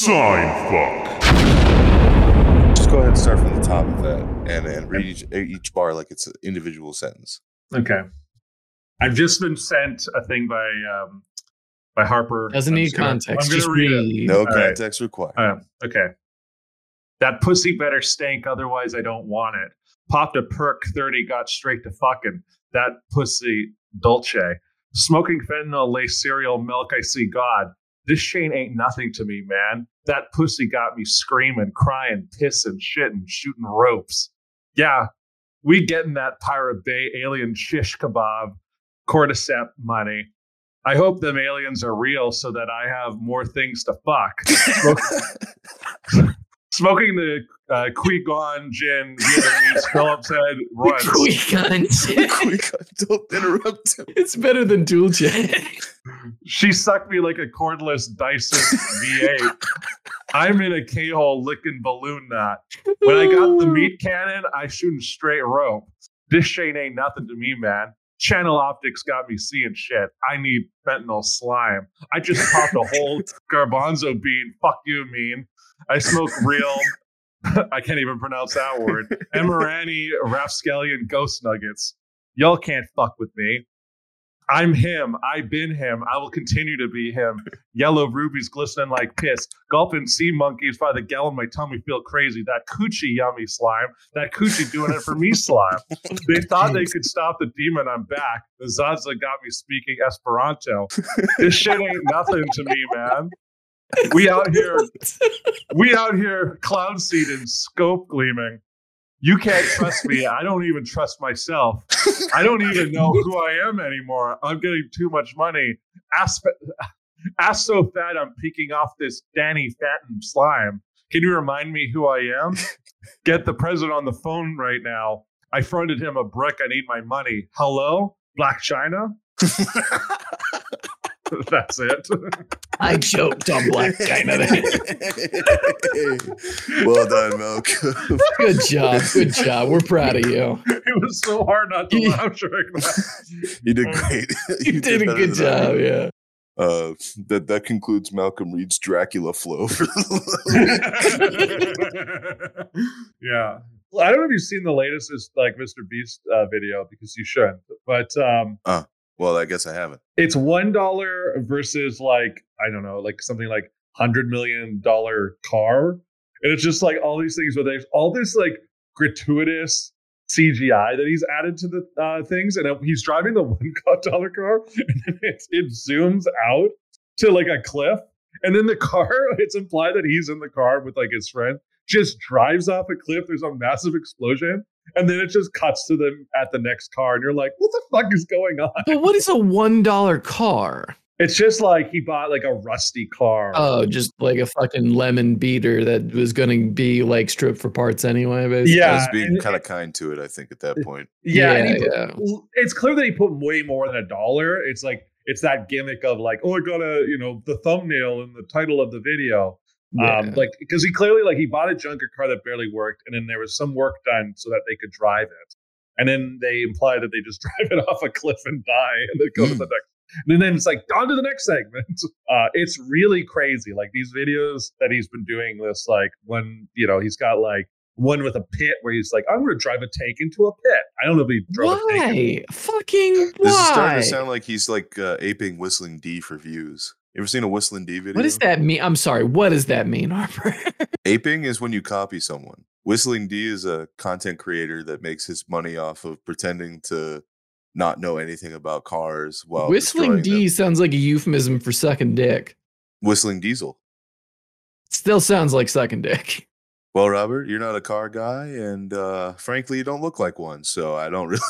Sign fuck. Just go ahead and start from the top of that and, and read each, each bar like it's an individual sentence. Okay. I've just been sent a thing by um, by Harper. Doesn't I'm need gonna- context. I'm Just gonna read it. read. No right. context required. Uh, okay. That pussy better stank, otherwise I don't want it. Popped a perk 30, got straight to fucking. That pussy Dolce. Smoking fentanyl, lay cereal, milk, I see God. This chain ain't nothing to me, man. That pussy got me screaming, crying, pissing, shitting, shooting ropes. Yeah, we getting that Pirate Bay alien shish kebab, cordyceps money. I hope them aliens are real so that I have more things to fuck. Smoke- Smoking the uh, Qui-Gon Jinn Vietnamese Phillips head runs. Quick, Don't interrupt him. it's better than Dual J. She sucked me like a cordless Dyson V8. I'm in a K-hole licking balloon knot. When I got the meat cannon, I shooting straight rope. This shit ain't nothing to me, man. Channel optics got me seeing shit. I need fentanyl slime. I just popped a whole garbanzo bean. Fuck you, mean. I smoke real. I can't even pronounce that word. Emirani, rapscallion ghost nuggets. Y'all can't fuck with me. I'm him. I've been him. I will continue to be him. Yellow rubies glistening like piss. Gulping sea monkeys by the gallon. My tummy feel crazy. That coochie yummy slime. That coochie doing it for me slime. They thought they could stop the demon. I'm back. The Zaza got me speaking Esperanto. This shit ain't nothing to me, man. We out here, we out here cloud seeding, scope gleaming. You can't trust me. I don't even trust myself. I don't even know who I am anymore. I'm getting too much money. Ass, ass so fat, I'm peeking off this Danny Fatten slime. Can you remind me who I am? Get the president on the phone right now. I fronted him a brick. I need my money. Hello, Blac Chyna. That's it. I choked on Blac Chyna. there. well done, Malcolm. Good job. Good job. We're proud of you. it was so hard not to Yeah. laugh during that. You did great. You did a good job. did. Yeah. Uh, that that concludes Malcolm Reed's Dracula flow. Yeah. Well, I don't know if you've seen the latest is like Mr. Beast uh, video because you shouldn't. But um, well, I guess I haven't. it's one dollar versus like I don't know, like something like hundred million dollar car, and it's just like all these things where there's all this like gratuitous CGI that he's added to the uh, things, and he's driving the one dollar car, and it zooms out to like a cliff, and then the car. It's implied that he's in the car with like his friend, just drives off a cliff. There's a massive explosion, and then it just cuts to them at the next car, and you're like, what the fuck is going on? But what is a one dollar car? It's just like he bought like a rusty car. Oh, just like a fucking lemon beater that was going to be like stripped for parts anyway. Basically. Yeah, I was being kind of kind to it, I think, at that point. yeah, yeah, put- yeah. it's clear that he put way more than a dollar. It's like it's that gimmick of like, oh, I got a you know the thumbnail and the title of the video. Yeah. Um, like because he clearly like he bought a junker car that barely worked, and then there was some work done so that they could drive it, and then they imply that they just drive it off a cliff and die, and then go to the next. And then it's like on to the next segment. Uh, it's really crazy. Like these videos that he's been doing this like when you know he's got like one with a pit where he's like, I'm going to drive a tank into a pit. I don't know if he drove a tank. Why? Fucking This is starting to sound like he's like uh, aping Whistling D for views. You ever seen a Whistling D video? What does that mean? I'm sorry. What does that mean, Harper? Aping is when you copy someone. Whistling D is a content creator that makes his money off of pretending to not know anything about cars while Whistling D them. sounds like a euphemism for sucking dick. Whistling Diesel. Still sounds like sucking dick. Well, Robert, you're not a car guy, and uh, frankly, you don't look like one. So I don't really.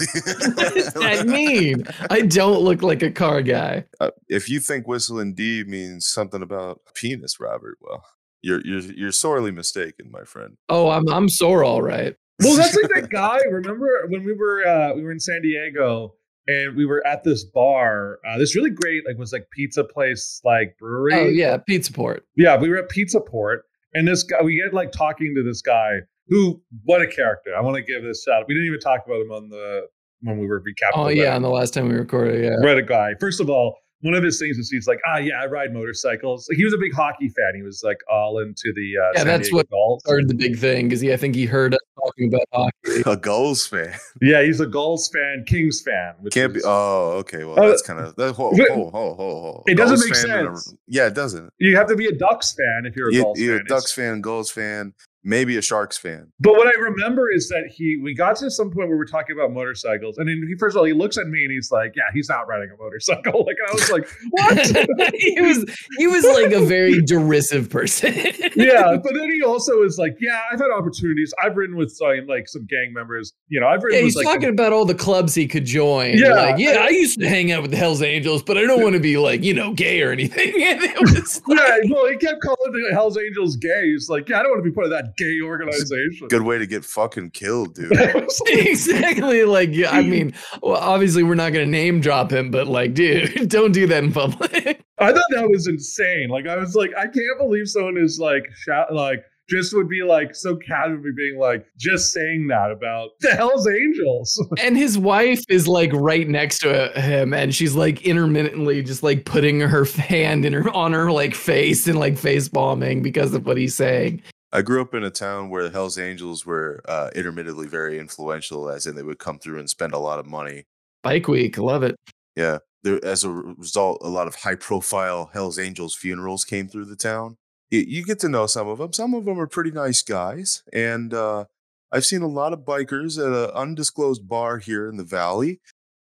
What does that mean? I don't look like a car guy. Uh, if you think whistling D means something about a penis, Robert, well, you're you're you're sorely mistaken, my friend. Oh, I'm I'm sore, all right. Well, that's like that guy. Remember when we were uh, we were in San Diego and we were at this bar, uh, this really great like was like pizza place like brewery. Oh yeah, pizza port. yeah. We were at Pizza Port, and this guy we get like talking to this guy who what a character. I want to give this shout. out. We didn't even talk about him on the when we were recapping. Oh yeah, on the last time we recorded, yeah. What a guy. First of all, one of his things is he's like, ah, yeah, I ride motorcycles. Like he was a big hockey fan. He was like all into the uh, Yeah, San that's Diego what Gulls. Started the big thing because he, I think he heard us talking about hockey. A Gulls fan Yeah, he's a Gulls fan, Kings fan. Which can't be. Oh, okay. Well, Oh, that's kind of that. Ho, ho, ho, ho, ho. it doesn't Gulls make fan and a- sense. yeah, it doesn't. you have to be a Ducks fan if you're a You, Gulls you're fan. a It's- Ducks fan, Gulls fan, maybe a Sharks fan. But what I remember is that he we got to some point where we're talking about motorcycles, and then he first of all he looks at me and he's like, "Yeah, he's not riding a motorcycle." Like I was like, "What?" he was he was like a very derisive person. yeah, but then he also is like, "Yeah, I've had opportunities. I've ridden with some, like some gang members. You know, I've ridden Yeah, with he's like talking about all the clubs he could join. Yeah. like, yeah, I used to hang out with the Hell's Angels, but I don't want to be like, you know, gay or anything. And it was yeah, well, he kept calling the Hell's Angels gay. He's like, "Yeah, I don't want to be part of that gay organization." Good way to get fucking killed, dude. I was like, exactly like, yeah, I mean, well, obviously we're not going to name drop him, but like, dude, don't do that in public. I thought that was insane. Like I was like, I can't believe someone is like shout like just would be like so casually being like just saying that about the Hell's Angels. and his wife is like right next to him, and she's like intermittently just like putting her hand in her on her like face and like face bombing because of what he's saying. I grew up in a town where the Hell's Angels were uh, intermittently very influential, as in they would come through and spend a lot of money. Bike week, love it. Yeah. There, as a result, a lot of high profile Hells Angels funerals came through the town. You, you get to know some of them. Some of them are pretty nice guys. And uh, I've seen a lot of bikers at an undisclosed bar here in the valley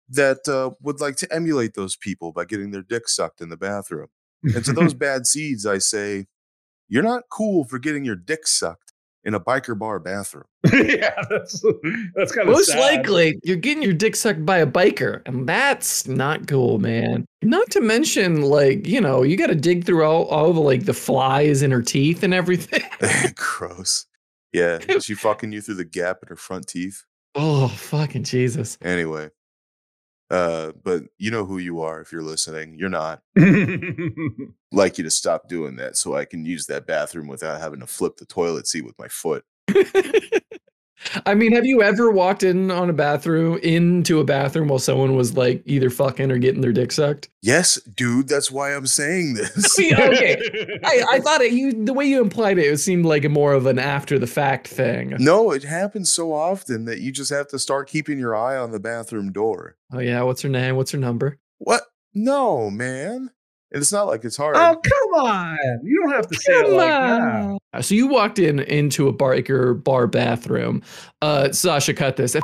that uh, would like to emulate those people by getting their dick sucked in the bathroom. And to those bad seeds, I say, you're not cool for getting your dick sucked in a biker bar bathroom. yeah, that's that's kind of Most likely, you're getting your dick sucked by a biker, and that's not cool, man. Not to mention, like, you know, you got to dig through all, all the like the flies in her teeth and everything. Gross. Yeah. is she fucking you through the gap in her front teeth? oh, fucking Jesus. Anyway, uh, but you know who you are if you're listening. You're not. like you to stop doing that so I can use that bathroom without having to flip the toilet seat with my foot. I mean, have you ever walked in on a bathroom into a bathroom while someone was like either fucking or getting their dick sucked? Yes, dude, that's why I'm saying this. okay. I, I thought it you the way you implied it, it seemed like a more of an after the fact thing. no, it happens so often that you just have to start keeping your eye on the bathroom door. Oh yeah, what's her name? What's her number? What? No, man. And it's not like it's hard. oh come on! You don't have to say it like that. Uh, So you walked in into a biker bar bathroom. Uh, Sasha, cut this.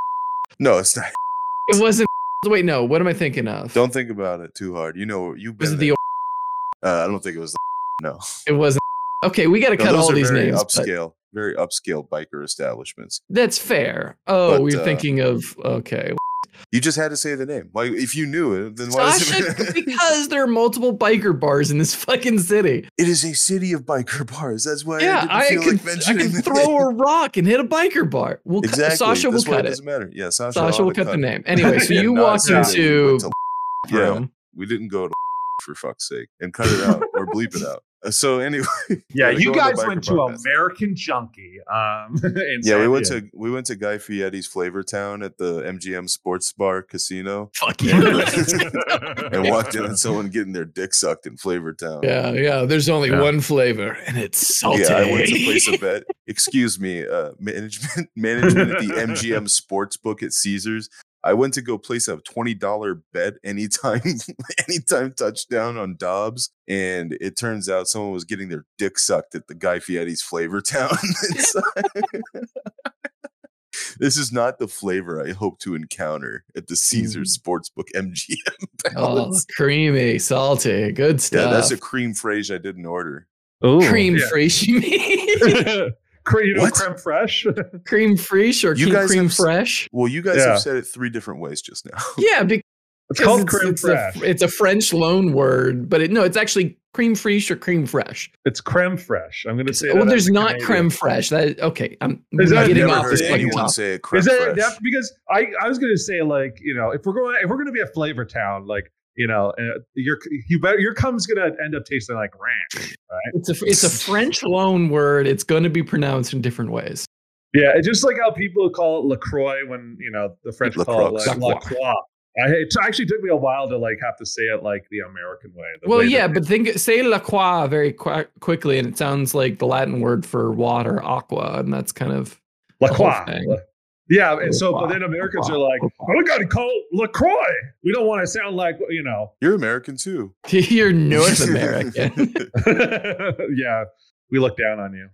No, it's not. It wasn't. Wait, no. What am I thinking of? Don't think about it too hard. You know, you've Was been. it the? uh, I don't think it was. The, no. It wasn't. Okay, we got to No, cut those all are these very names. but upscale, very upscale biker establishments. That's fair. Oh, But, we're uh, thinking of okay. You just had to say the name. Like if you knew it, then why does Sasha, it? because there are multiple biker bars in this fucking city. it is a city of biker bars. That's why Yeah, I I, didn't feel could, like I could throw a rock and hit a biker bar. We'll cut, Exactly. Sasha will That's why cut it it. doesn't matter. Yeah, Sasha. Sasha will to cut the name. Anyway, so Yeah, you not walked say that we into went to Yeah, room. we didn't go to for fuck's sake and cut it out or bleep it out. Uh, So anyway, Yeah, you guys went to bar. American Junkie. Um, in Yeah, we went Diego. to we went to Guy Fieri's Flavor Town at the MGM Sports Bar Casino Fuck Yeah. and walked in on someone getting their dick sucked in Flavor Town. yeah, yeah. There's only Yeah. one flavor, and it's salty. Yeah, I went to place a bet. Excuse me, uh, management management at the MGM sports book at Caesars. I went to go place a twenty dollar bet anytime anytime touchdown on Dobbs, and it turns out someone was getting their dick sucked at the Guy Fieri's Flavor Town. this is not the flavor I hope to encounter at the Caesars mm. Sportsbook MGM oh, balance. creamy, salty, good yeah, stuff. that's a cream fraiche I didn't order. Ooh, cream yeah. fraiche. You mean cream, you know, What? creme fraiche. cream fraiche or You cream, guys cream have fresh? Well, you guys Yeah. have said it three different ways just now. Yeah, because It's called it's, creme it's a, it's a French loan word, but it, no, it's actually cream fraiche or cream fresh. It's creme fraiche. I'm going to say. well, that there's as a not Canadian. creme fresh. That okay? I'm Is that- getting off this fucking anyone topic. say creme Is that, that because I, I was going to say like you know if we're going if we're going to be a flavor town like you know uh, your you better your cum's going to end up tasting like ranch. right? It's a it's a French loan word. It's going to be pronounced in different ways. Yeah, it's just like how people call it Lacroix when you know the French call it La like Croix. La Croix. I, it actually took me a while to like have to say it like the American way. the Well, way yeah, but think say la qua very qu- quickly, and it sounds like the Latin word for water, aqua, and that's kind of La the Croix. Thing. Yeah, and oh, so but then Americans are like, "Oh, we got to call Lacroix." We don't want to sound like you know. You're American too. you're North American. yeah, we look down on you.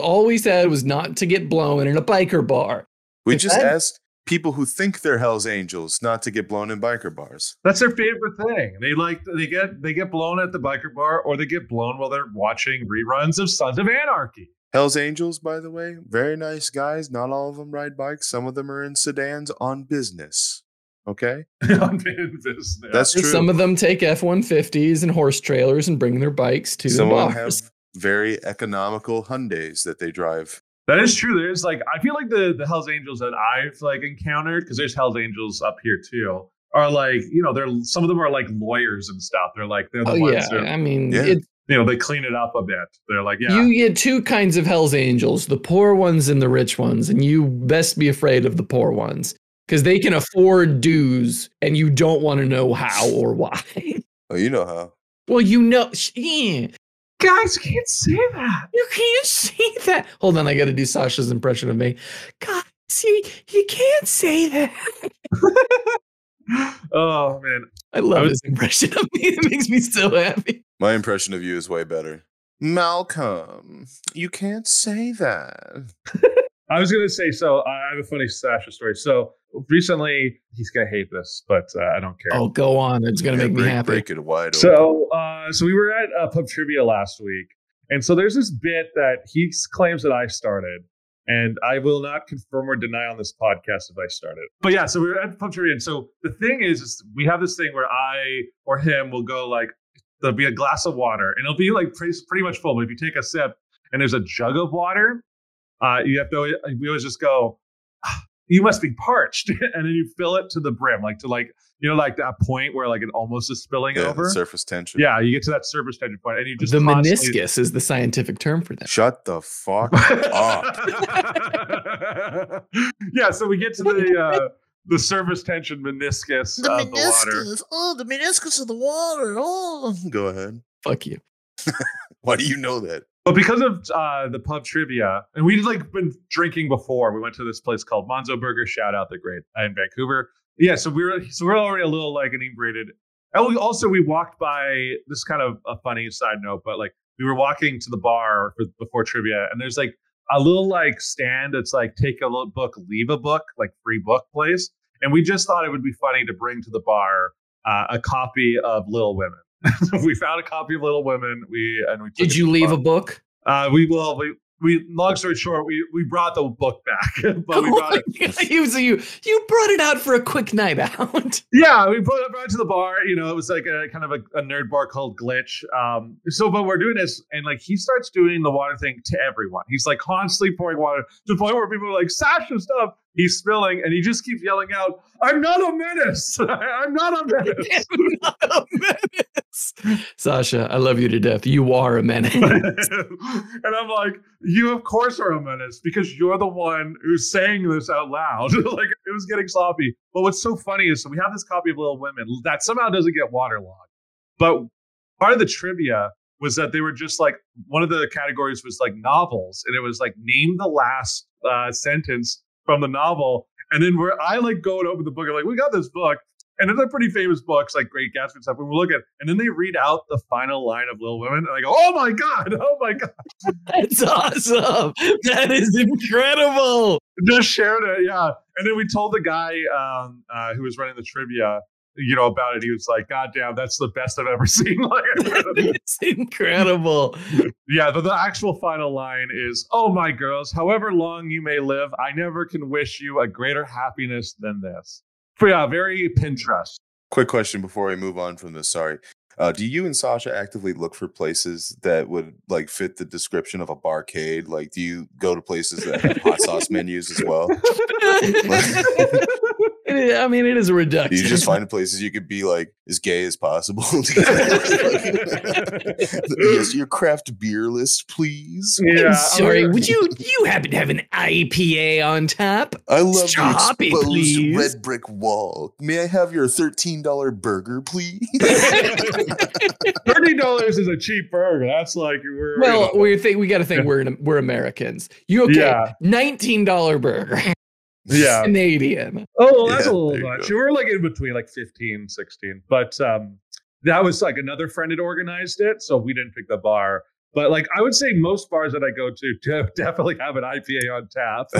All we said was not to get blown in a biker bar. we Is just that- asked people who think they're Hell's Angels not to get blown in biker bars. That's their favorite thing. They like they get they get blown at the biker bar, or they get blown while they're watching reruns of Sons of Anarchy. Hell's Angels, by the way, very nice guys. Not all of them ride bikes. Some of them are in sedans on business. Okay, On business. Yeah. that's true. Some of them take F one fifties and horse trailers and bring their bikes to Some the of them bars. have very economical Hyundai's that they drive. That is true. There's like I feel like the the Hell's Angels that I've like encountered because there's Hell's Angels up here too are like you know they're some of them are like lawyers and stuff. They're like they're the Oh ones yeah, that I mean, Yeah. it, you know they clean it up a bit. They're like yeah you get two kinds of Hell's Angels: the poor ones and the rich ones, and you best be afraid of the poor ones because they can afford dues, and you don't want to know how or why. Oh, you know how. well, you know, sh- yeah, guys can't say that. you can't say that. Hold on, I got to do Sasha's impression of me. God, see, you can't say that. oh man, I love was- his impression of me. It makes me so happy. My impression of you is way better. Malcolm, you can't say that. I was gonna say so. I have a funny Sasha story. So recently, he's gonna hate this, but uh, I don't care. Oh, go on. It's gonna Yeah, make me happy. break it wide open. So, uh, so we were at uh, pub trivia last week, and so there's this bit that he claims that I started, and I will not confirm or deny on this podcast if I started. But yeah, so we were at pub trivia, and so the thing is, is we have this thing where I or him will go like, there'll be a glass of water, and it'll be like pretty, pretty much full. But if you take a sip and there's a jug of water, uh, you have to. always- We always just go. "Ah, You must be parched, and then you fill it to the brim, like to like you know, like that point where like it almost is spilling yeah, over. surface tension. Yeah, you get to that surface tension point, and you just the constantly- meniscus is the scientific term for that. Shut the fuck up. yeah, so we get to the uh, the surface tension meniscus The of the water. meniscus. Oh, the meniscus of the water. Oh, go ahead. Fuck you. Why do you know that? But because of uh, the pub trivia, and we'd like been drinking before, we went to this place called Monzo Burger. Shout out, the great uh, in Vancouver. Yeah, so we were so we are already a little like inebriated. And we also we walked by this is kind of a funny side note, but like we were walking to the bar for, before trivia, and there's like a little like stand that's like take a little book, leave a book, like free book place. And we just thought it would be funny to bring to the bar uh, a copy of Little Women. we found a copy of Little Women. We and we took Did you leave bar. a book? Uh, we will. We, we. Long story short, we we brought the book back, but we Oh brought my it. You, so you you brought it out for a quick night out. Yeah, we put it brought it to the bar. You know, it was like a kind of a, a nerd bar called Glitch. Um, so, but we're doing this, and like he starts doing the water thing to everyone. He's like constantly pouring water to the point where people are like, "Sasha, stop!" He's spilling, and he just keeps yelling out, "I'm not a menace! I'm not a menace!" I'm not a menace. Sasha, I love you to death. You are a menace. and I'm like, you of course are a menace because you're the one who's saying this out loud. like it was getting sloppy. But what's so funny is so we have this copy of Little Women that somehow doesn't get waterlogged. But part of the trivia was that they were just like one of the categories was like novels, and it was like name the last uh, sentence from the novel. And then where I like go and open the book, and like, we got this book. And a pretty famous books like Great Gatsby and stuff. When we look at, and then they read out the final line of Little Women, and I go, "Oh my god! Oh my god!" That's awesome. That is incredible. Just shared it, yeah. And then we told the guy um, uh, who was running the trivia, you know, about it. He was like, "God damn, that's the best I've ever seen." like, It's incredible. yeah, but the actual final line is, "Oh my girls, however long you may live, I never can wish you a greater happiness than this." But yeah, very Pinterest. Quick question before we move on from this. Sorry. Uh, do you and Sasha actively look for places that would like fit the description of a barcade? Like, do you go to places that have hot sauce menus as well? It is- I mean, it is a reduction. You just find places you could be like as gay as possible. yes, your craft beer list, please. yeah, I'm sorry, I'm- would you you happen to have an IPA on tap? I love the Choppy, exposed please. red brick wall. May I have your thirteen dollar burger, please? Thirty dollars is a cheap burger. That's like we're Well, you know, we think we got to think we're we're Americans. You okay? Yeah. Nineteen dollar burger, yeah. Canadian. Oh, that's Yeah, a little there you much. We're like in between, like 15, 16. But um, that was like another friend had organized it, so we didn't pick the bar. But like I would say, most bars that I go to de- definitely have an IPA on tap.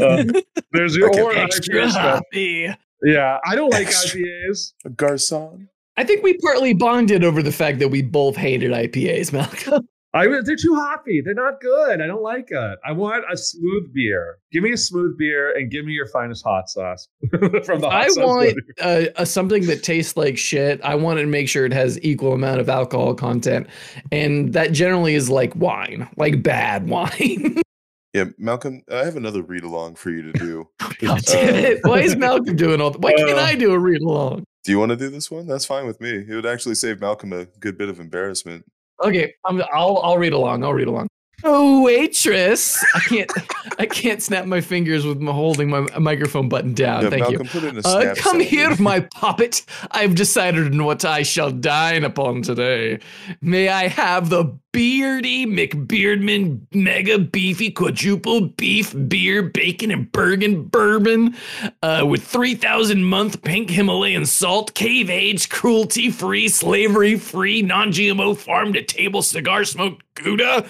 Uh, There's your Okay. or an Extra IPA stuff. Yeah, I don't like Extra. IPAs. Garcon. I think we partly bonded over the fact that we both hated IPAs, Malcolm. I they're too hoppy. They're not good. I don't like it. I want a smooth beer. Give me a smooth beer and give me your finest hot sauce from the hot I sauce. want lady. uh, a, something that tastes like shit. I want to make sure it has equal amount of alcohol content, and that generally is like wine, like bad wine. Yeah, Malcolm, I have another read along for you to do. God damn it! Why is Malcolm doing all? Why can't Uh, I do a read along? Do you want to do this one? That's fine with me. It would actually save Malcolm a good bit of embarrassment. Okay, I'm, I'll I'll read along. I'll read along. Oh, waitress! I can't I can't snap my fingers with my holding my microphone button down. Yeah, Thank Malcolm, you. put in a Uh, come here, my puppet. I've decided on what I shall dine upon today. May I have the beardy McBeardman mega beefy quadruple beef beer bacon and Bergen bourbon uh, with 3,000 month pink Himalayan salt, cave aged, cruelty free, slavery free, non GMO farm to table cigar smoked Gouda.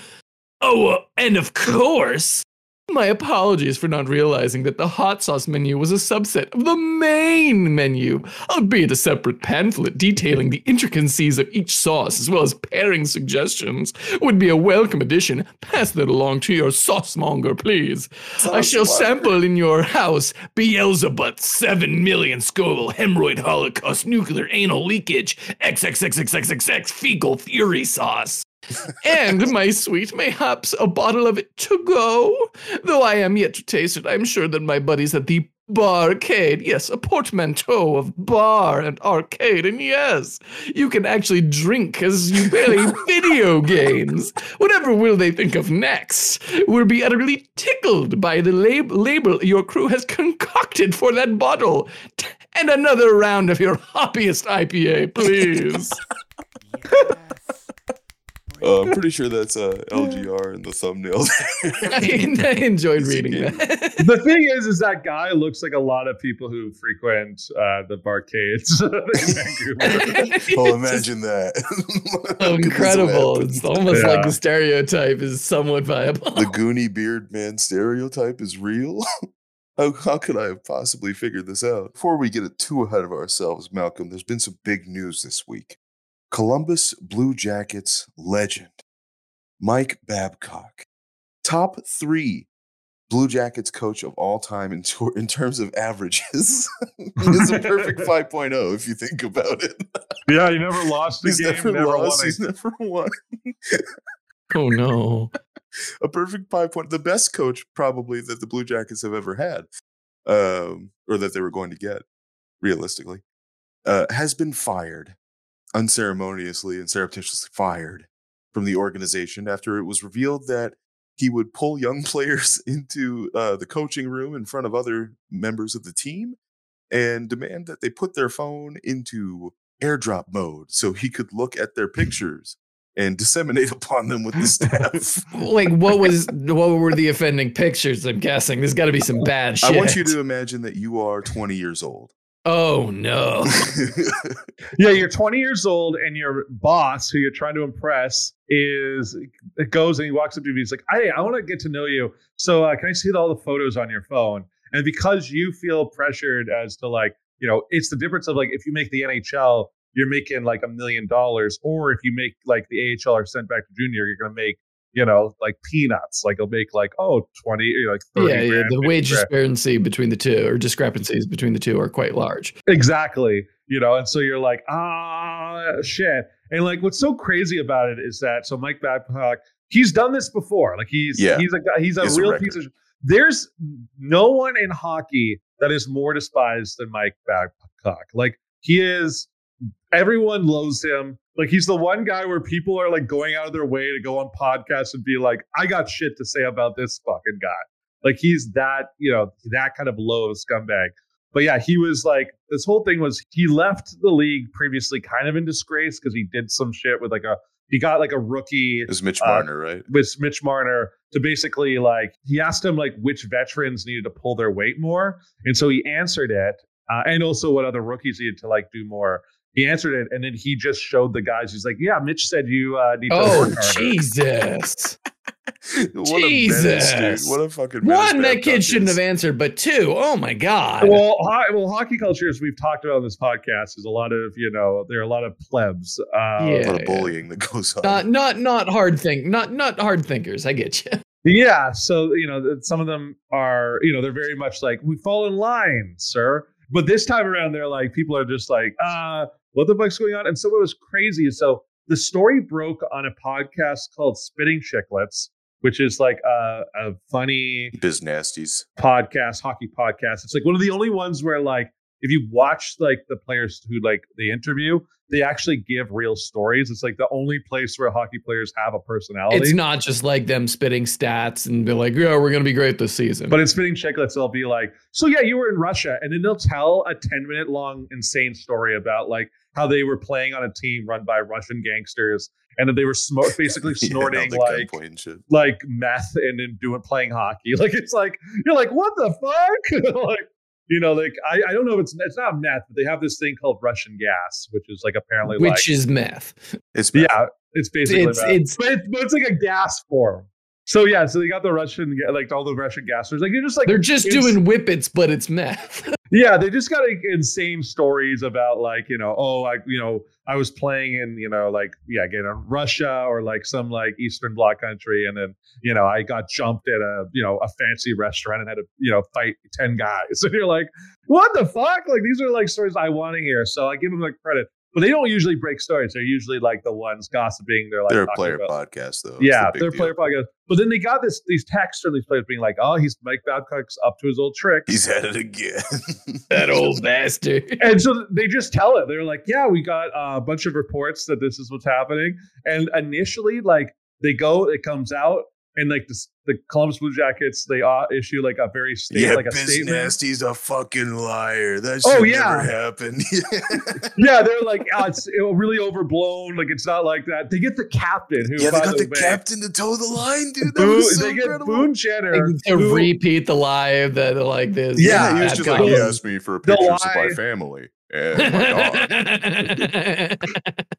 Oh, uh, and of course, my apologies for not realizing that the hot sauce menu was a subset of the main menu, albeit a separate pamphlet detailing the intricacies of each sauce as well as pairing suggestions would be a welcome addition. Pass that along to your sauce monger, please. I shall Sauce sample in your house Beelzebub, 7 million Scoville, hemorrhoid holocaust, nuclear anal leakage, XXXXXXX, fecal fury sauce. And my sweet, mayhaps a bottle of it to go. Though I am yet to taste it, I'm sure that my buddies at the barcade, yes, a portmanteau of bar and arcade, and yes, you can actually drink as you play video games. Whatever will they think of next will be utterly tickled by the lab- label your crew has concocted for that bottle. T- And another round of your hoppiest IPA, please. Uh, I'm pretty sure that's uh, LGR in the thumbnail. I, I enjoyed reading that. the thing is, is that guy looks like a lot of people who frequent uh, the barcades in oh, imagine that. Incredible. It's almost Yeah. like the stereotype is somewhat viable. the goony beard man stereotype is real. How, how could I have possibly figured this out? Before we get it too ahead of ourselves, Malcolm, there's been some big news this week. Columbus Blue Jackets legend, Mike Babcock, top three Blue Jackets coach of all time in, tor- in terms of averages. He's a perfect 5.0 if you think about it. yeah, he never lost a He's game, never, never, lost. won. He's never won. Oh no. a perfect five point. The best coach probably that the Blue Jackets have ever had, um, or that they were going to get, realistically, uh, has been fired unceremoniously and surreptitiously fired from the organization after it was revealed that he would pull young players into uh, the coaching room in front of other members of the team and demand that they put their phone into airdrop mode so he could look at their pictures and disseminate upon them with the staff. Like what was what were the offending pictures? I'm guessing there's got to be some bad shit. I want you to imagine that you are 20 years old. Oh no. yeah, you're 20 years old, and your boss, who you're trying to impress, is it goes and he walks up to you. He's like, "Hey, I want to get to know you. So uh, can I see all the photos on your phone?" And because you feel pressured as to like, you know, it's the difference of like if you make the NHL, you're making like a million dollars, or if you make like the AHL or sent back to junior, you're gonna make you know like peanuts. Like you'll make like oh 20, like 30 yeah, yeah. grand, The wage grand. disparity between the two or discrepancies between the two are quite large. Exactly. You know, and so you're like, ah, shit. And like, what's so crazy about it is that so Mike Babcock, he's done this before. Like he's Yeah. he's a guy, he's a He's real record. piece of. there's no one in hockey that is more despised than Mike Babcock. Like he is, everyone loathes him. Like he's the one guy where people are like going out of their way to go on podcasts and be like, I got shit to say about this fucking guy. Like he's that, you know, that kind of low scumbag. But yeah, he was like this whole thing was he left the league previously kind of in disgrace because he did some shit with like a he got like a rookie It was Mitch Uh, Marner, right? with Mitch Marner to basically like he asked him like which veterans needed to pull their weight more, and so he answered it, uh, and also what other rookies needed to like do more. He answered it, and then he just showed the guys. He's like, "Yeah, Mitch said you uh, need to Oh work harder." Jesus! what a menace, Jesus. dude. What a fucking One, that kid shouldn't is. have answered, but two, oh my god! Well, ho- well, hockey culture, as we've talked about on this podcast, is a lot of you know there are a lot of plebs. Uh, A lot of bullying that goes on. not not not hard think not not hard thinkers. I get you. Yeah, so you know, some of them are, you know, they're very much like, "We fall in line, sir." But this time around, they're like, people are just like, "Uh, what the fuck's going on?" And so it was crazy so the story broke on a podcast called Spitting Chicklets, which is like a, a funny Biz nasties. podcast, hockey podcast. It's like one of the only ones where like if you watch like the players who like they interview, they actually give real stories. It's like the only place where hockey players have a personality. It's not just like them spitting stats and be like, "Yeah, we're gonna be great this season." But in spinning chicklets, they'll be like, "So yeah, you were in Russia," and then they'll tell a ten minute long insane story about like how they were playing on a team run by Russian gangsters, and that they were smo- basically snorting like gunpoint and shit. like meth and then doing playing hockey. Like it's like you're like, what the fuck? like you know, like I, I don't know if it's it's not meth, but they have this thing called Russian gas, which is like apparently like which is meth. It's bad. yeah, it's basically It's- meth. it's- but, it's but it's like a gas form. So yeah, so they got the Russian like all the Russian gassers. Like you're just like They're just it's- doing whippets, but it's meth. Yeah, they just got like, insane stories about like you know, oh, I you know, I was playing in you know like yeah, again in Russia or like some like Eastern Bloc country, and then you know I got jumped at a you know a fancy restaurant and had to you know fight ten guys, and you're like, what the fuck? Like these are like stories I want to hear, so I give them like credit, but they don't usually break stories. They're usually like the ones gossiping. They're like They're a player about- podcast, though. It's yeah, the they're deal. player podcast. But then they got this these texts from these players being like, "Oh, he's Mike Babcock's up to his old tricks." He's at it again. that old bastard. and so they just tell it. They're like, "Yeah, we got uh, a bunch of reports that this is what's happening." And initially, like they go, it comes out, and like this, the Columbus Blue Jackets, they uh, issue like a very sta- yeah, like a Biz statement. Nasty's a fucking liar. That Oh, should yeah. never happen. Yeah, they're like, oh, it's really overblown. Like it's not like that. They get the captain who, yeah, they got the, the way, captain to toe the line, dude. That Boone- was so they get incredible. Boone Jenner to who- repeat the live that like this. Yeah, he was just like, he asked me for The pictures of my family. And my dog.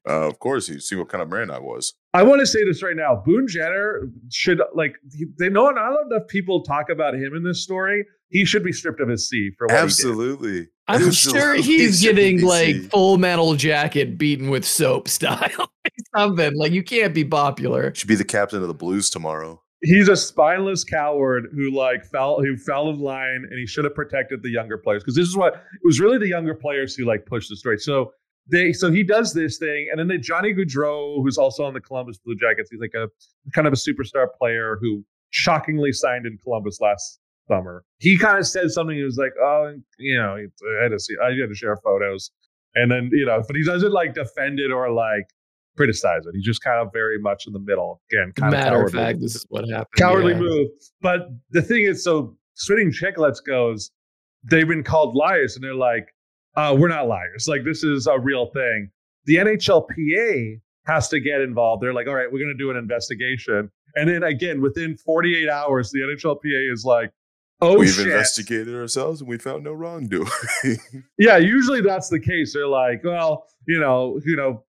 uh, of course, you see what kind of man I was. I want to say this right now. Boone Jenner should like they know not enough people talk about him in this story. He should be stripped of his C for what Absolutely. I'm Absolutely. sure he's Should getting like seen. full metal jacket beaten with soap style. Something like you can't be popular. Should be the captain of the Blues tomorrow. He's a spineless coward who like fell who fell in line and he should have protected the younger players because this is what it was really the younger players who like pushed the story. So they so he does this thing and then the Johnny Gaudreau who's also on the Columbus Blue Jackets. He's like a kind of a superstar player who shockingly signed in Columbus last summer. He kind of said something. He was like, "Oh, you know, I had to see, I had to share photos," and then you know, but he doesn't like defend it or like criticize it. He's just kind of very much in the middle. Again, kind Matter of of fact, this is what happened. cowardly yeah. move. But the thing is, so Spitting Chicklets goes, they've been called liars, and they're like, uh, we're not liars. Like this is a real thing. The NHLPA has to get involved. They're like, all right, we're going to do an investigation. And then again, within 48 hours, the NHLPA is like, oh We've shit. investigated ourselves and we found no wrongdoing. Yeah, usually that's the case. They're like, well, you know, you know,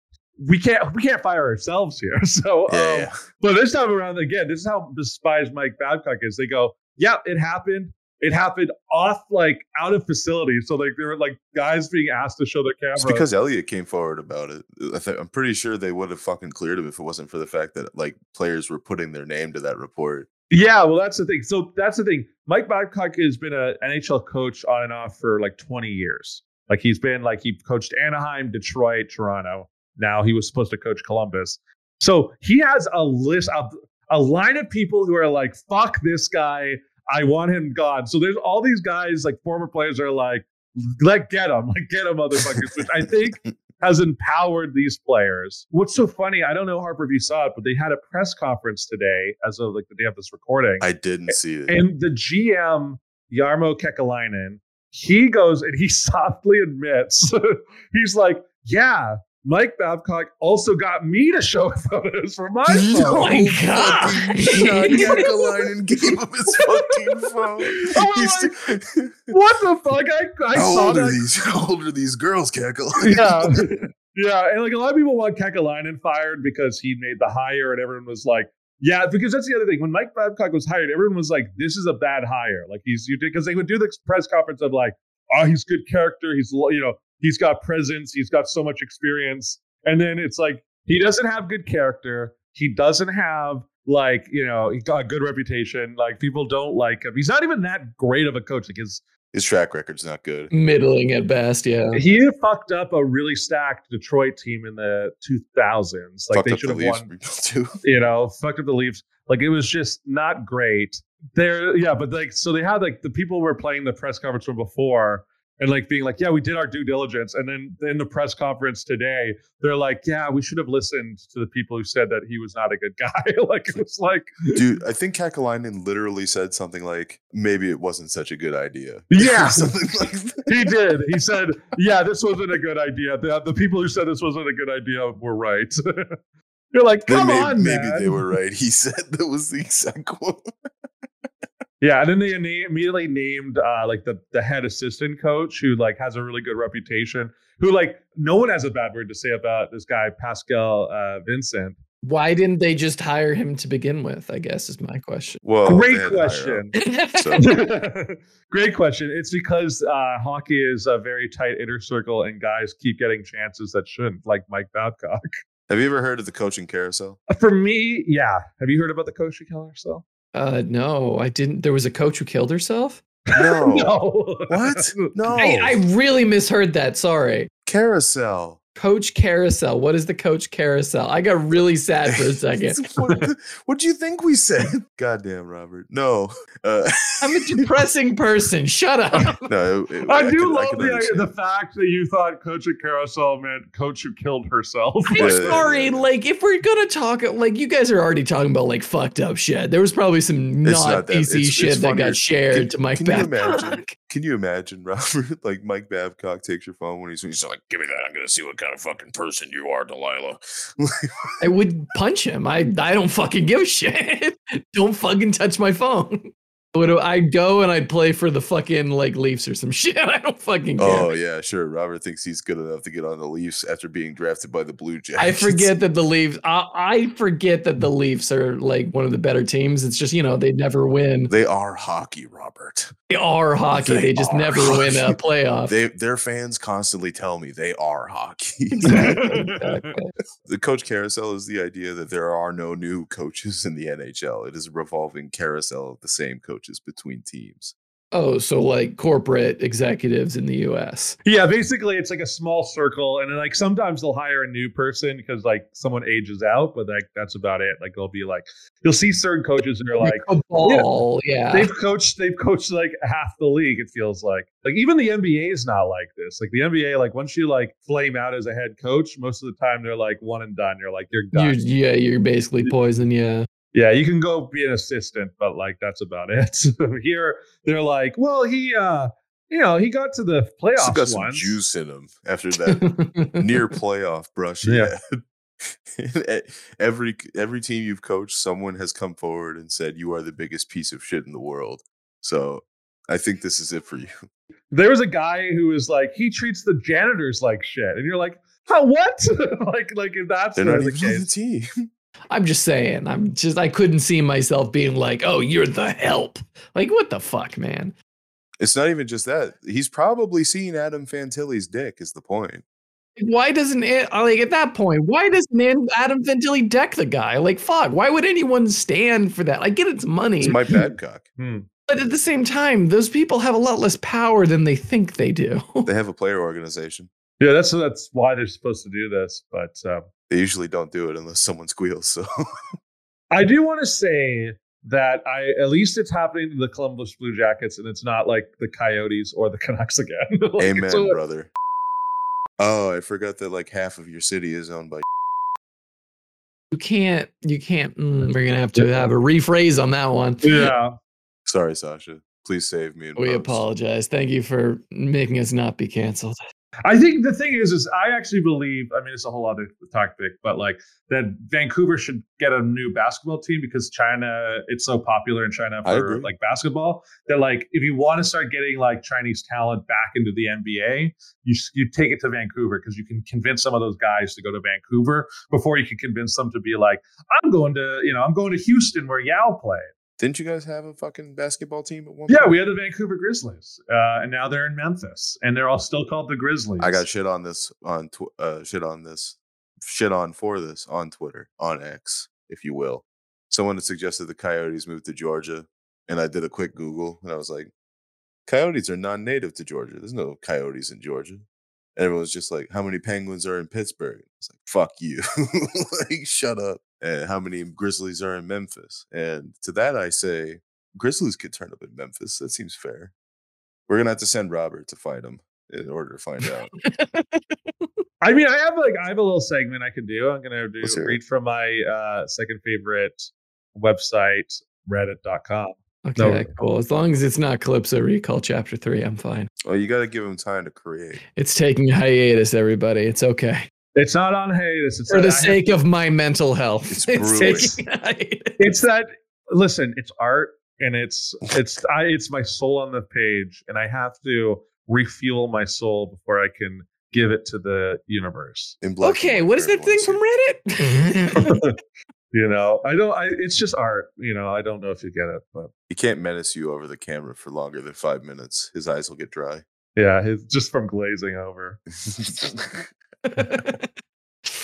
we can't we can't fire ourselves here. So, yeah, um, yeah. but this time around, again, this is how despised Mike Babcock is. They go, yeah, it happened. It happened off like out of facility. So like there were like guys being asked to show their camera. It's because Elliot came forward about it. I th- I'm pretty sure they would have fucking cleared him if it wasn't for the fact that like players were putting their name to that report. Yeah, well, that's the thing. So that's the thing. Mike Babcock has been an NHL coach on and off for like 20 years. Like he's been like he coached Anaheim, Detroit, Toronto. Now he was supposed to coach Columbus. So he has a list of a line of people who are like, "Fuck this guy. I want him gone. So there's all these guys, like former players, are like, let get him, like get him, motherfuckers. Which I think has empowered these players. What's so funny? I don't know Harper if you saw it, but they had a press conference today, as of like the day of this recording. I didn't see it. And the GM Jarmo Kekalainen, he goes and he softly admits, he's like, "Yeah, Mike Babcock also got me to show photos for my oh phone." Oh my God. Sean Kekalainen gave him his fucking phone. Oh He's- What the fuck? I, I how saw old are these? How old are these girls, Kekalainen? Yeah, yeah, and like a lot of people want Kekalainen fired because he made the hire, and everyone was like, "Yeah," because that's the other thing. When Mike Babcock was hired, everyone was like, "This is a bad hire." Like he's you because they would do the press conference of like, "Oh, he's good character. He's you know he's got presence. He's got so much experience," and then it's like he doesn't have good character. He doesn't have like you know he got a good reputation. Like people don't like him. He's not even that great of a coach. Like his His track record's not good. Middling at best, yeah. he fucked up a really stacked Detroit team in the 2000s. Like Fucked they should the have Leafs won. too. You know, fucked up the Leafs. Like it was just not great. There, yeah, but like so they had like the people were playing the press conference from before and like being like, yeah, we did our due diligence. And then in the press conference today, they're like, yeah, we should have listened to the people who said that he was not a good guy. like it was like, Dude, I think Kekalainen literally said something like, maybe it wasn't such a good idea. yeah, something like that. he did. He said, yeah, this wasn't a good idea. The, the people who said this wasn't a good idea were right. You're like, come maybe, on, maybe man. they were right. He said that was the exact quote. Yeah, and then they na- immediately named uh, like the the head assistant coach who like has a really good reputation. Who like no one has a bad word to say about this guy Pascal uh, Vincent. Why didn't they just hire him to begin with? I guess is my question. Well, Great had him. question. So Great question. It's because uh, hockey is a very tight inner circle, and guys keep getting chances that shouldn't, like Mike Babcock. have you ever heard of the coaching carousel? For me, yeah. Have you heard about the coaching who killed herself? Uh, no, I didn't. There was a coach who killed herself. No. No. What? No. I, I really misheard that. Sorry. carousel. Coach Carousel. What is the Coach Carousel? I got really sad for a second. what, what do you think we said? Goddamn, Robert. No. Uh, I'm a depressing person. Shut up. no. it- it- I do could- love could the, understand. the fact that you thought Coach at Carousel meant Coach who killed herself. I'm Yeah, yeah, sorry. yeah. Like, if we're gonna talk, like, you guys are already talking about like fucked up shit. There was probably some not, not that- PC it's- it's shit that got shared Can- to Mike can you imagine? Can you imagine, Robert? Like Mike Babcock takes your phone when he's, he's like, "Give me that. I'm gonna see what kind of fucking person you are, Delilah." I would punch him. I I don't fucking give a shit. don't fucking touch my phone. Would I'd go and I'd play for the fucking like Leafs or some shit. I don't fucking oh, care. oh yeah, sure. Robert thinks he's good enough to get on the Leafs after being drafted by the Blue Jackets. I forget that the Leafs. I, I forget that the Leafs are like one of the better teams. It's just you know they never win. they are hockey, Robert. They are hockey. They They, just never win a playoff. They their fans constantly tell me they are hockey. Exactly, exactly. the coach carousel is the idea that there are no new coaches in the NHL. It is a revolving carousel of the same coaches between teams. Oh, so like corporate executives in the U.S. Yeah, basically it's like a small circle, and then like sometimes they'll hire a new person because like someone ages out, but like that's about it. Like they'll be like, you'll see certain coaches and they're like, a ball, yeah. they've coached, they've coached like half the league. It feels like, like even the NBA is not like this. Like the NBA, like once you like flame out as a head coach, most of the time they're like one and done. You're like you're You're, done. yeah, you're basically poison. Yeah. Yeah, you can go be an assistant, but like that's about it. So Here they're like, well, he, uh you know, he got to the playoffs got some once. juice in him after that near playoff brush. Yeah. every every team you've coached, someone has come forward and said you are the biggest piece of shit in the world. So I think this is it for you. There was a guy who was like, he treats the janitors like shit, and you're like, huh, what? like, like if that's They're the, not the even the team. I'm just saying. I'm just. I couldn't see myself being like, "Oh, you're the help." Like, what the fuck, man? It's not even just that. He's probably seen Adam Fantilli's dick. Is the point? Why doesn't it? Like at that point, why doesn't Adam Fantilli deck the guy? Like, fuck. Why would anyone stand for that? I get it's money, It's Mike Babcock. Hmm. but at the same time, those people have a lot less power than they think they do. They have a player organization. Yeah, that's that's why they're supposed to do this. But um, They usually don't do it unless someone squeals. So I do want to say that I at least it's happening to the Columbus Blue Jackets and it's not like the Coyotes or the Canucks again. Like, Amen, so- brother. Oh, I forgot that like half of your city is owned by. You can't. You can't. mm, we're gonna have to have a rephrase on that one. Yeah. Sorry, Sasha. Please save me. We post. apologize. Thank you for making us not be canceled. I think the thing is, is I actually believe. I mean, it's a whole other topic, but like that Vancouver should get a new basketball team because China, it's so popular in China for like basketball that like if you want to start getting like Chinese talent back into the NBA, you you take it to Vancouver because you can convince some of those guys to go to Vancouver before you can convince them to be like, I'm going to, you know, I'm going to Houston where Yao played. Didn't you guys have a fucking basketball team at one Yeah, point? we had the Vancouver Grizzlies, uh, and now they're in Memphis, and they're all still called the Grizzlies. I got shit on this on tw- uh, shit on this shit on for this on Twitter on X, if you will. Someone had suggested the Coyotes move to Georgia, and I did a quick Google, and I was like, "Coyotes are non-native to Georgia. There's no coyotes in Georgia." And everyone's just like, "How many penguins are in Pittsburgh?" It's like, "Fuck you, like shut up." And how many Grizzlies are in Memphis? And to that I say, Grizzlies could turn up in Memphis. That seems fair. We're gonna have to send Robert to fight them in order to find out. I mean, I have like I have a little segment I can do. I'm gonna do Let's read from my uh, second favorite website, Reddit.com. Okay, cool. As long as it's not Calypso Recall Chapter Three, I'm fine. Well, you got to give him time to create. It's taking a hiatus, everybody. It's okay. It's not on hiatus. It's For the I have- sake of my mental health. It's It's, taking it's that. Listen, it's art, and it's it's I it's my soul on the page, and I have to refuel my soul before I can give it to the universe. In black Okay, what is that thing from. Reddit? You know, I don't. I it's just art. You know, I don't know if you get it, but He can't menace you over the camera for longer than five minutes. His eyes will get dry. yeah, it's just from glazing over.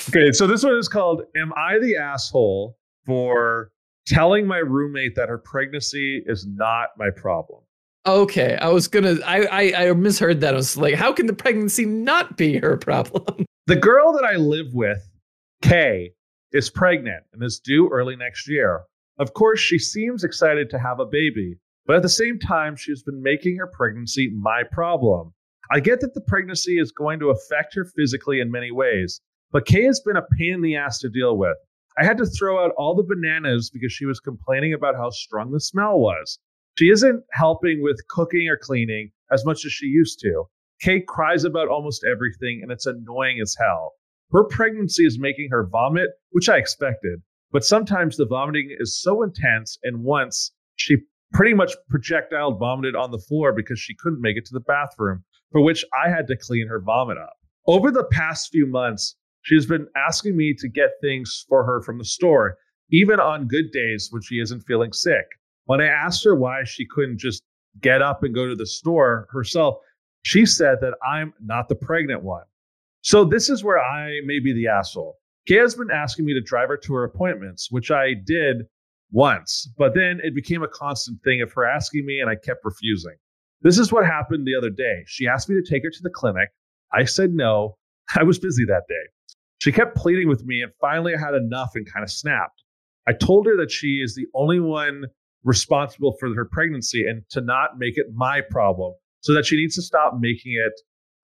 Okay, so this one is called Am I the Asshole for Telling My Roommate That Her Pregnancy Is Not My Problem? okay, I was gonna. I, I I misheard that. I was like, how can the pregnancy not be her problem? The girl that I live with, Kay, is pregnant and is due early next year. Of course, she seems excited to have a baby, but at the same time, she's been making her pregnancy my problem. I get that the pregnancy is going to affect her physically in many ways, but Kay has been a pain in the ass to deal with. I had to throw out all the bananas because she was complaining about how strong the smell was. She isn't helping with cooking or cleaning as much as she used to. Kay cries about almost everything, and it's annoying as hell. Her pregnancy is making her vomit, which I expected, but sometimes the vomiting is so intense, and once she pretty much projectile vomited on the floor because she couldn't make it to the bathroom, for which I had to clean her vomit up. Over the past few months, she has been asking me to get things for her from the store, even on good days when she isn't feeling sick. When I asked her why she couldn't just get up and go to the store herself, she said that I'm not the pregnant one. So this is where I may be the asshole. Kay has been asking me to drive her to her appointments, which I did once, but then it became a constant thing of her asking me and I kept refusing. This is what happened the other day. She asked me to take her to the clinic. I said no. I was busy that day. She kept pleading with me and finally I had enough and kind of snapped. I told her that she is the only one responsible for her pregnancy and to not make it my problem so that she needs to stop making it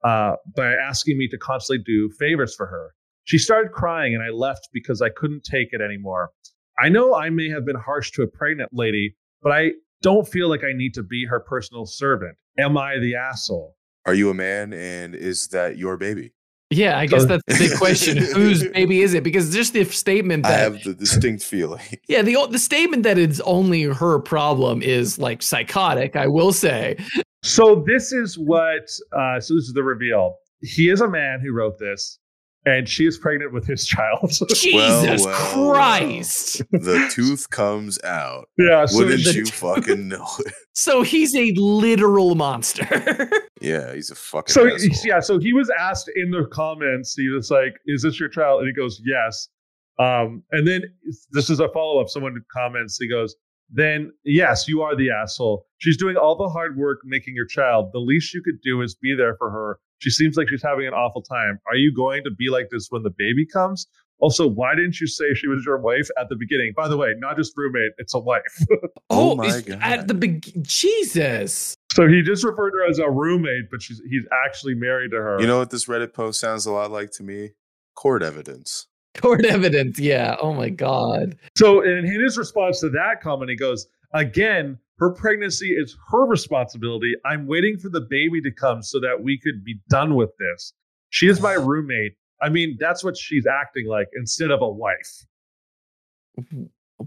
uh, by asking me to constantly do favors for her. She started crying and I left because I couldn't take it anymore. I know I may have been harsh to a pregnant lady, but I don't feel like I need to be her personal servant. Am I the asshole? Are you a man and is that your baby? Yeah, I guess that's the big question. Whose baby is it? Because just the statement that I have the distinct feeling. yeah, the the statement that it's only her problem is like psychotic. I will say. So this is what. Uh, so this is the reveal. He is a man who wrote this, and she is pregnant with his child. Jesus well, well. Christ! The tooth comes out. yeah. So Wouldn't you t- fucking know it? So he's a literal monster. Yeah, he's a fucking so asshole. yeah. So he was asked in the comments. He was like, "Is this your child?" And he goes, "Yes." Um, and then this is a follow up. Someone comments. He goes, "Then yes, you are the asshole. She's doing all the hard work making your child. The least you could do is be there for her. She seems like she's having an awful time. Are you going to be like this when the baby comes, Also, why didn't you say she was your wife at the beginning? By the way, not just roommate, it's a wife. Oh Oh, my God. at the beg Jesus. so he just referred to her as a roommate, but she's he's actually married to her. You know what this Reddit post sounds a lot like to me? Court evidence. Court evidence. Yeah. Oh my God. So, in his response to that comment, he goes, Again, her pregnancy is her responsibility. I'm waiting for the baby to come so that we could be done with this. She is my roommate. I mean, that's what she's acting like instead of a wife.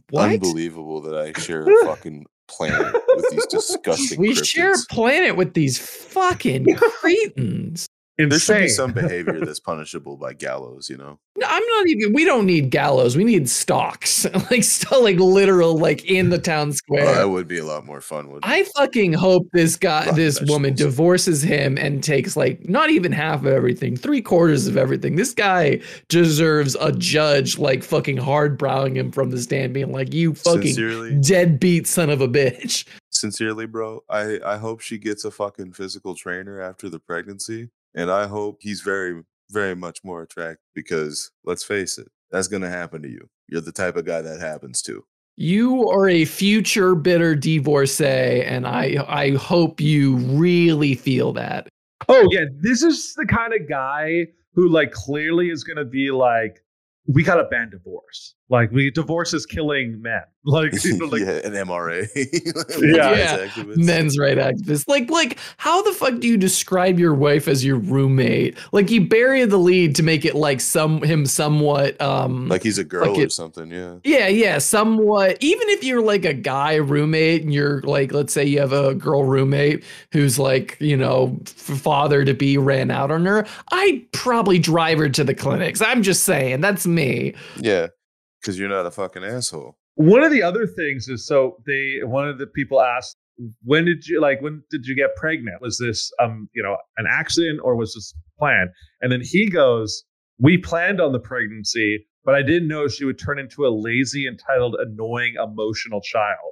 What? Unbelievable that I share a fucking planet with these disgusting. We share a planet with these fucking cretins. There should be some behavior that's punishable by gallows. You know. No, I'm not even. We don't need gallows. We need stocks, like still like literal, like in the town Oh, square. that would be a lot more fun. Wouldn't? I fucking hope this guy, this woman, divorces him and takes like not even half of everything, three quarters of everything. This guy deserves a judge like fucking hard browing him from the stand, being like, "You fucking sincerely, deadbeat son of a bitch." sincerely, bro. I I hope she gets a fucking physical trainer after the pregnancy, and I hope he's very very much more attractive because let's face it, that's gonna happen to you. You're the type of guy that happens to. You are a future bitter divorcee, and I I hope you really feel that. Oh yeah, this is the kind of guy who like clearly is going to be like, we got to ban divorce. Like, we divorce is killing men. Like, you know, like yeah, an MRA. Yeah. Yeah. Men's right activists. Like, like, how the fuck do you describe your wife as your roommate? Like, you bury the lead to make it like some him somewhat um like he's a girl or it- something. Yeah. yeah, yeah, somewhat. Even if you're like a guy roommate and you're like, let's say you have a girl roommate who's like, you know, f- father to be ran out on her, I'd probably drive her to the clinics. I'm just saying, that's me. Yeah. Because you're not a fucking asshole. one of the other things is so they one of the people asked when did you like when did you get pregnant was this um you know an accident or was this planned and then he goes we planned on the pregnancy but i didn't know she would turn into a lazy entitled annoying emotional child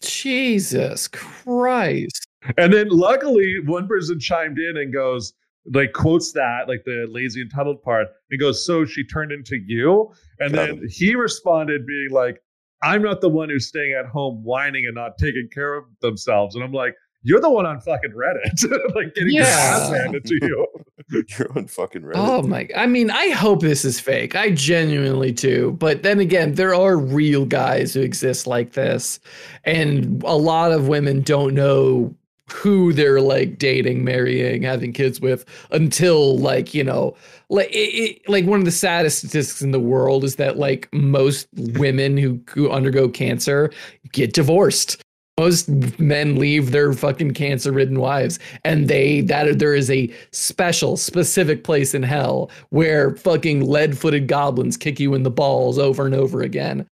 Jesus Christ. and then luckily one person chimed in and goes like quotes that like the lazy entitled part and goes so she turned into you and Got then he responded being like i'm not the one who's staying at home whining and not taking care of themselves and i'm like you're the one on fucking reddit like getting your ass handed to you You're on fucking Reddit. Oh my! I mean, I hope this is fake. I genuinely do. But then again, there are real guys who exist like this, and a lot of women don't know who they're like dating, marrying, having kids with until like you know, like it, it, like one of the saddest statistics in the world is that like most women who who undergo cancer get divorced. Most men leave their fucking cancer-ridden wives, and they that there is a special, specific place in hell where fucking lead-footed goblins kick you in the balls over and over again.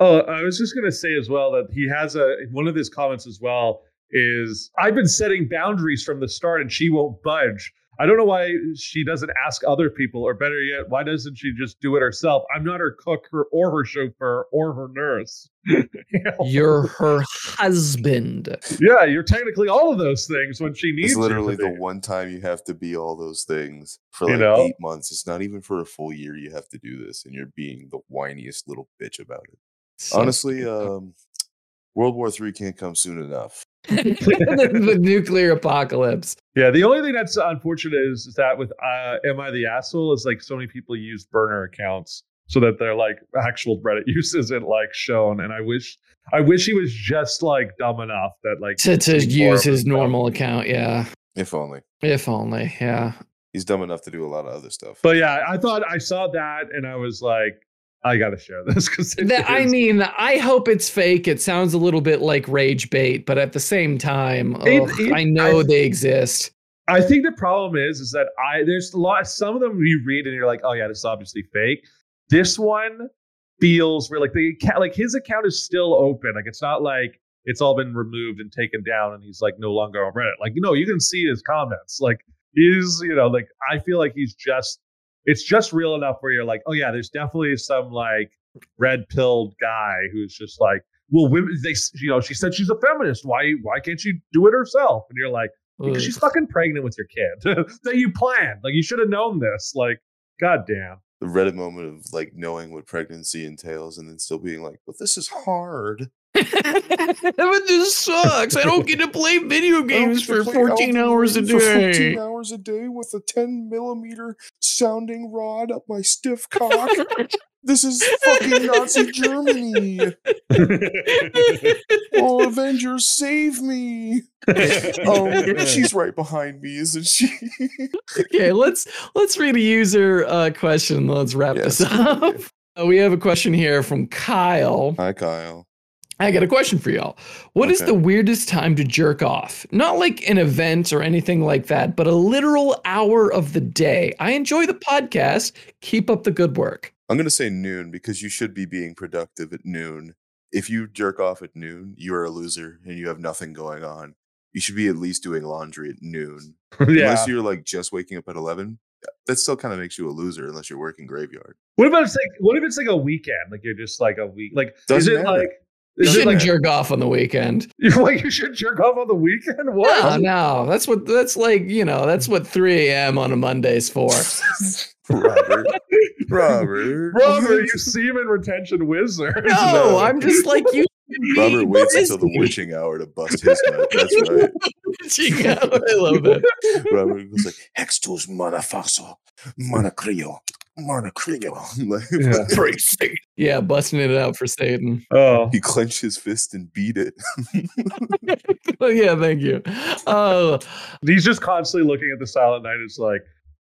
Oh, I was just gonna say as well that he has a one of his comments as well is I've been setting boundaries from the start and she won't budge. I don't know why she doesn't ask other people, or better yet, why doesn't she just do it herself? I'm not her cook, her or her chauffeur, or her nurse. You know? You're her husband. yeah, you're technically all of those things when she needs It's you literally to the be. one time you have to be all those things for You like know? eight months. It's not even for a full year. You have to do this, and you're being the whiniest little bitch about it. So- Honestly, um, World War Three can't come soon enough. the, the nuclear apocalypse. Yeah, the only thing that's unfortunate is, is that with uh, "Am I the asshole?" is like so many people use burner accounts so that their like actual Reddit use isn't like shown. And I wish, I wish he was just like dumb enough that like To, to use his himself. normal account, yeah. If only If only, yeah. he's dumb enough to do a lot of other stuff. But yeah, I thought I saw that and I was like, I got to share this because I mean, I hope it's fake. It sounds a little bit like rage bait, but at the same time, It- ugh, it- I know I- they exist. I think the problem is, is that I there's a lot. Some of them you read and you're like, oh yeah, this is obviously fake. This one feels where like the account, like his account is still open. Like it's not like it's all been removed and taken down, and he's like no longer on Reddit. Like you know, you can see his comments. Like he's you know, like I feel like he's just it's just real enough where you're like, oh yeah, there's definitely some like red pilled guy who's just like, well, women they you know, she said she's a feminist. Why why can't she do it herself? And you're like. Because she's fucking pregnant with your kid that you planned. Like you should have known this. Like, goddamn. the Reddit moment of like knowing what pregnancy entails and then still being like, but this is hard. but this sucks. I don't get to play video games for play 14 Elden hours a day. 14 hours a day with a 10 millimeter sounding rod up my stiff cock. this is fucking Nazi Germany. Oh, Avengers, save me. Oh, she's right behind me, isn't she? okay, let's let's read a user uh, question. Let's wrap Yes, this up. Uh, we have a question here from Kyle. Hi, Kyle. I got a question for y'all. What is Okay. the weirdest time to jerk off? Not like an event or anything like that, but a literal hour of the day. I enjoy the podcast. Keep up the good work. I'm going to say noon because you should be being productive at noon. If you jerk off at noon, you are a loser and you have nothing going on. You should be at least doing laundry at noon. yeah. Unless you're like just waking up at 11, that still kind of makes you a loser unless you're working graveyard. What about it's like? What if it's like a weekend? Like you're just like a week. Like Doesn't is it matter. like? You Is shouldn't like jerk off on the weekend. you like you should jerk off on the weekend? What? No, no, that's what that's like. You know, that's what 3 a.m. on a Monday's for. Robert. Robert. Robert, you semen retention wizard. No, No. I'm just like you. should be Robert waits until the witching hour to bust his nut. That's right. Witching hour, I love it. Robert was like, Hextus motherfucker, monocrio, monocrio. Yeah. Like, praise Satan. Yeah, busting it out for Satan. Oh, He clenched his fist and beat it. Oh, yeah, thank you. Oh, he's just constantly looking at the Silent Night. It's like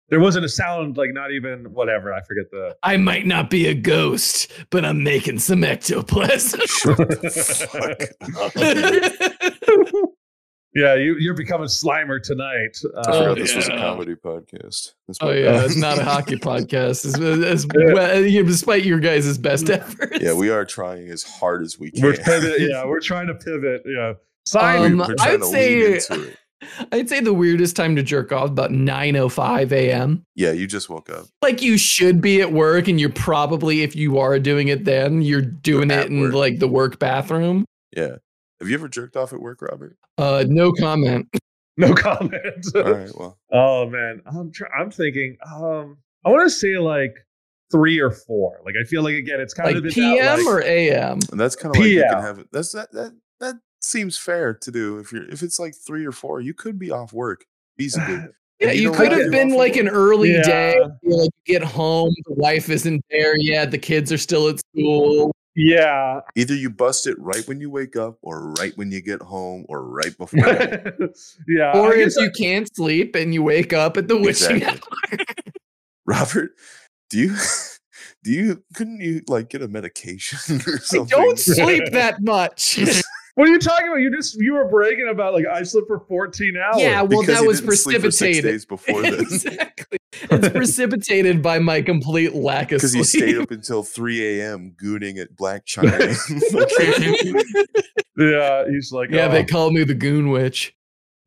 there wasn't a sound. Like not even whatever. I forget the. I might not be a ghost, but I'm making some ectoplasm. Shut the fuck up. Yeah, you you're becoming Slimer tonight. I Uh, forgot Oh, this was a comedy podcast. That's oh yeah, bad. it's not a hockey podcast. As, as, Yeah. well, you know, despite your guys' best efforts. Yeah, we are trying as hard as we can. we're pivot. Yeah, we're trying to pivot. Yeah, sign. Um, I'd say- lean into it. I'd say the weirdest time to jerk off about 9:05 a.m. Yeah, you just woke up. Like you should be at work, and you're probably, if you are doing it, then you're doing At it in work. like the work bathroom. Yeah. Have you ever jerked off at work, Robert? Uh, no comment. no comment. All right. Well, oh man, I'm try- I'm thinking. Um, I want to say like three or four. Like I feel like again, it's kind Like of in that, PM like- or AM? and that's kind of like you can have it. That's that that that seems fair to do. If you're if it's like three or four, you could be off work feasibly. Yeah, you, know could have been like an early Yeah. day. you like you get home, the wife isn't there yet, the kids are still at school. Yeah. Either you bust it right when you wake up, or right when you get home, or right before. yeah. or I if guess you can't sleep and you wake up at the witching Exactly. Robert, do you do you couldn't you like get a medication or something? I something? don't sleep that much. What are you talking about? You just you were bragging about like I slept for 14 hours. yeah, well, Because that he was didn't sleep for six precipitated. days before this. exactly. It's precipitated by my complete lack of sleep. Because he stayed up until 3 a.m. gooning at Blac Chyna. yeah. He's like, yeah, oh, they call me the Goon Witch.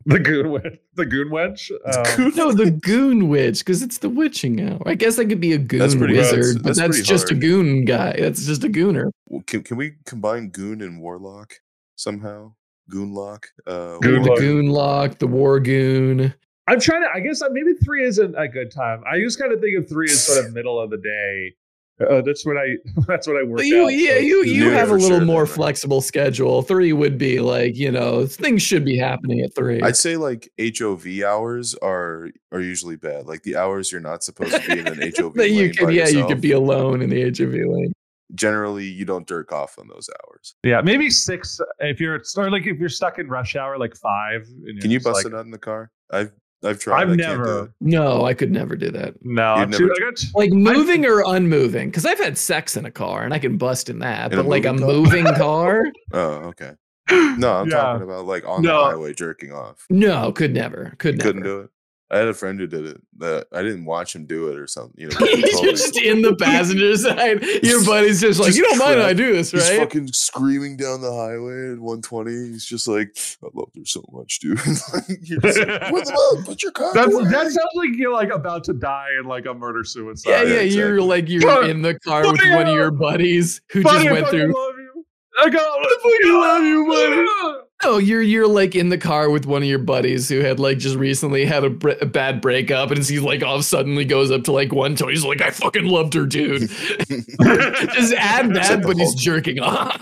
the goon witch. The goon wench. Um, No, the Goon Witch, because it's the witching hour. I guess I could be a Goon That's pretty- Wizard, that's- but that's that's pretty just a. Goon guy. That's just a Gooner. Well, can, can we combine Goon and Warlock somehow? Goonlock? Uh, Goon The Lock. Goon Lock, the War Goon. I'm trying to. I guess uh, maybe three isn't a good time. I just kind of think of three as sort of middle of the day. Uh, that's when I. That's what I work. But you, out, yeah, so- you you have a little sure more then, right? flexible schedule. Three would be like you know things should be happening at three. I'd say like HOV hours are are usually bad. Like the hours you're not supposed to be in an HOV That you lane could by yeah you could be alone in the HOV lane. Generally, you don't jerk off on those hours. Yeah, maybe six if you're or like if you're stuck in rush hour, like five. and Can you bust like, it out in the car? I've I've tried. I've I never- No, I could never do that. No, You'd too- never- I got Like moving or unmoving, because I've had sex in a car and I can bust in that. In a but like a moving car? moving car, Oh, okay. No, I'm Yeah. talking about like on No. the highway jerking off. no, could never, could You never. couldn't do it. I had a friend who did it. Uh, I didn't watch him do it or something. You know, but he He's told me. just in the passenger side. Your buddy's just like, Just you don't mind crap. I do this, He's right? fucking screaming down the highway at 120. He's just like, I love her so much, dude. You're just like, "What the fuck? Put your cock That's, away." that sounds like you're like about to die in like a murder suicide. yeah, yeah, Yeah, You're like you're Fuck. in the car with one of your buddies who Buddy, just went fucking through. love you. I got I fucking love you, buddy. Oh, you're you're like in the car with one of your buddies who had like just recently had a, bre- a bad breakup, and he's like all of suddenly goes up to like one toy. He's like, "I fucking loved her, dude." just add that, but he's jerking off.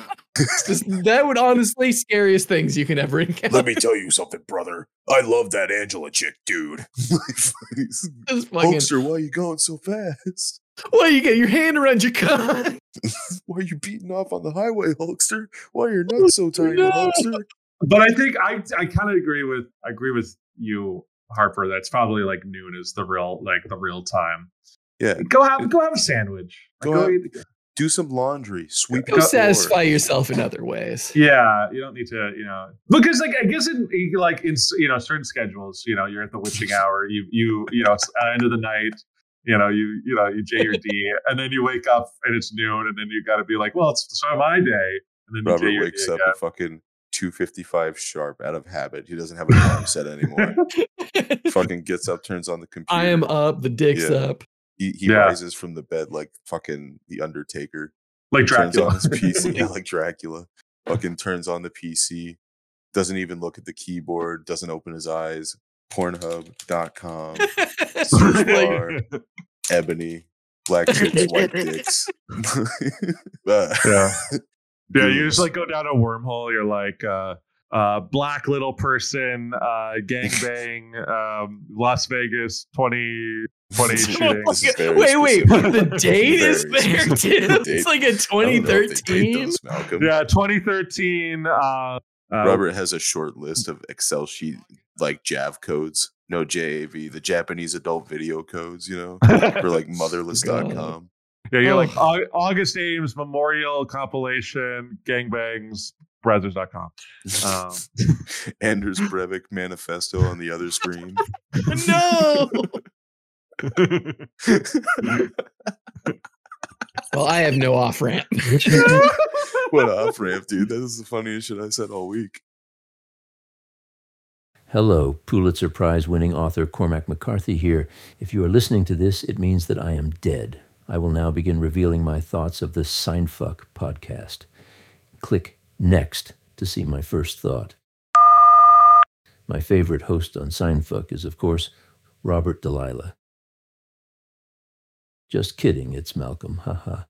Just, that would honestly scariest things you can ever encounter. Let me tell you something, brother. I love that Angela chick, dude. Fucking, Hulkster, why you going so fast? why you get your hand around your cock? Why are you beating off on the highway, Hulkster? Why are your nuts so tiny, No. Hulkster? But I think I I kind of agree with I agree with you, Harper. That's probably like noon is the real like the real time. Yeah, Go have go have a sandwich. Go Go have- eat- do some laundry, sweep Go satisfy floor. yourself in other ways. yeah, you don't need to, you know, because like I guess in like in you know certain schedules, you know, you're at the witching hour. You you you know it's at the end of the night. You know, you you know you J your D, and then you wake up and it's noon, and then you got to be like, well, it's the start my day, and then you Robert J your wakes D up again. at fucking 255 sharp out of habit. He doesn't have an alarm set anymore. fucking gets up, turns on the computer. I am up. The dick's Yeah. up. He, he Yeah. rises from the bed like fucking the Undertaker. like Turns on his PC yeah, like Dracula. Fucking turns on the PC. Doesn't even look at the keyboard. Doesn't open his eyes. Pornhub.com. Search Like, bar. Ebony. Black chicks, white dicks. Yeah. Yeah, you Goose. just like go down a wormhole. You're like, uh, uh, black little person, uh, gangbang, um, Las Vegas, 20, 20 This is shooting. This is very wait, wait. The date is there too. The It's like a I don't know if they date 2013. those, Yeah, 2013. Uh, uh, Robert has a short list of Excel sheet like JAV codes. No JAV, the Japanese adult video codes, you know, for like motherless.com. yeah, you're like Oh. August Ames Memorial Compilation, Gangbangs, Brothers.com. Um, Anders Breivik manifesto on the other screen. no. Well, I have no off ramp. what off ramp, dude. That is the funniest shit I said all week. Hello, Pulitzer Prize winning author Cormac McCarthy here. If you are listening to this, it means that I am dead. I will now begin revealing my thoughts of the Seinfuck podcast. Click next to see my first thought. My favorite host on Seinfuck is, of course, Robert Delilah. Just kidding, it's Malcolm, haha.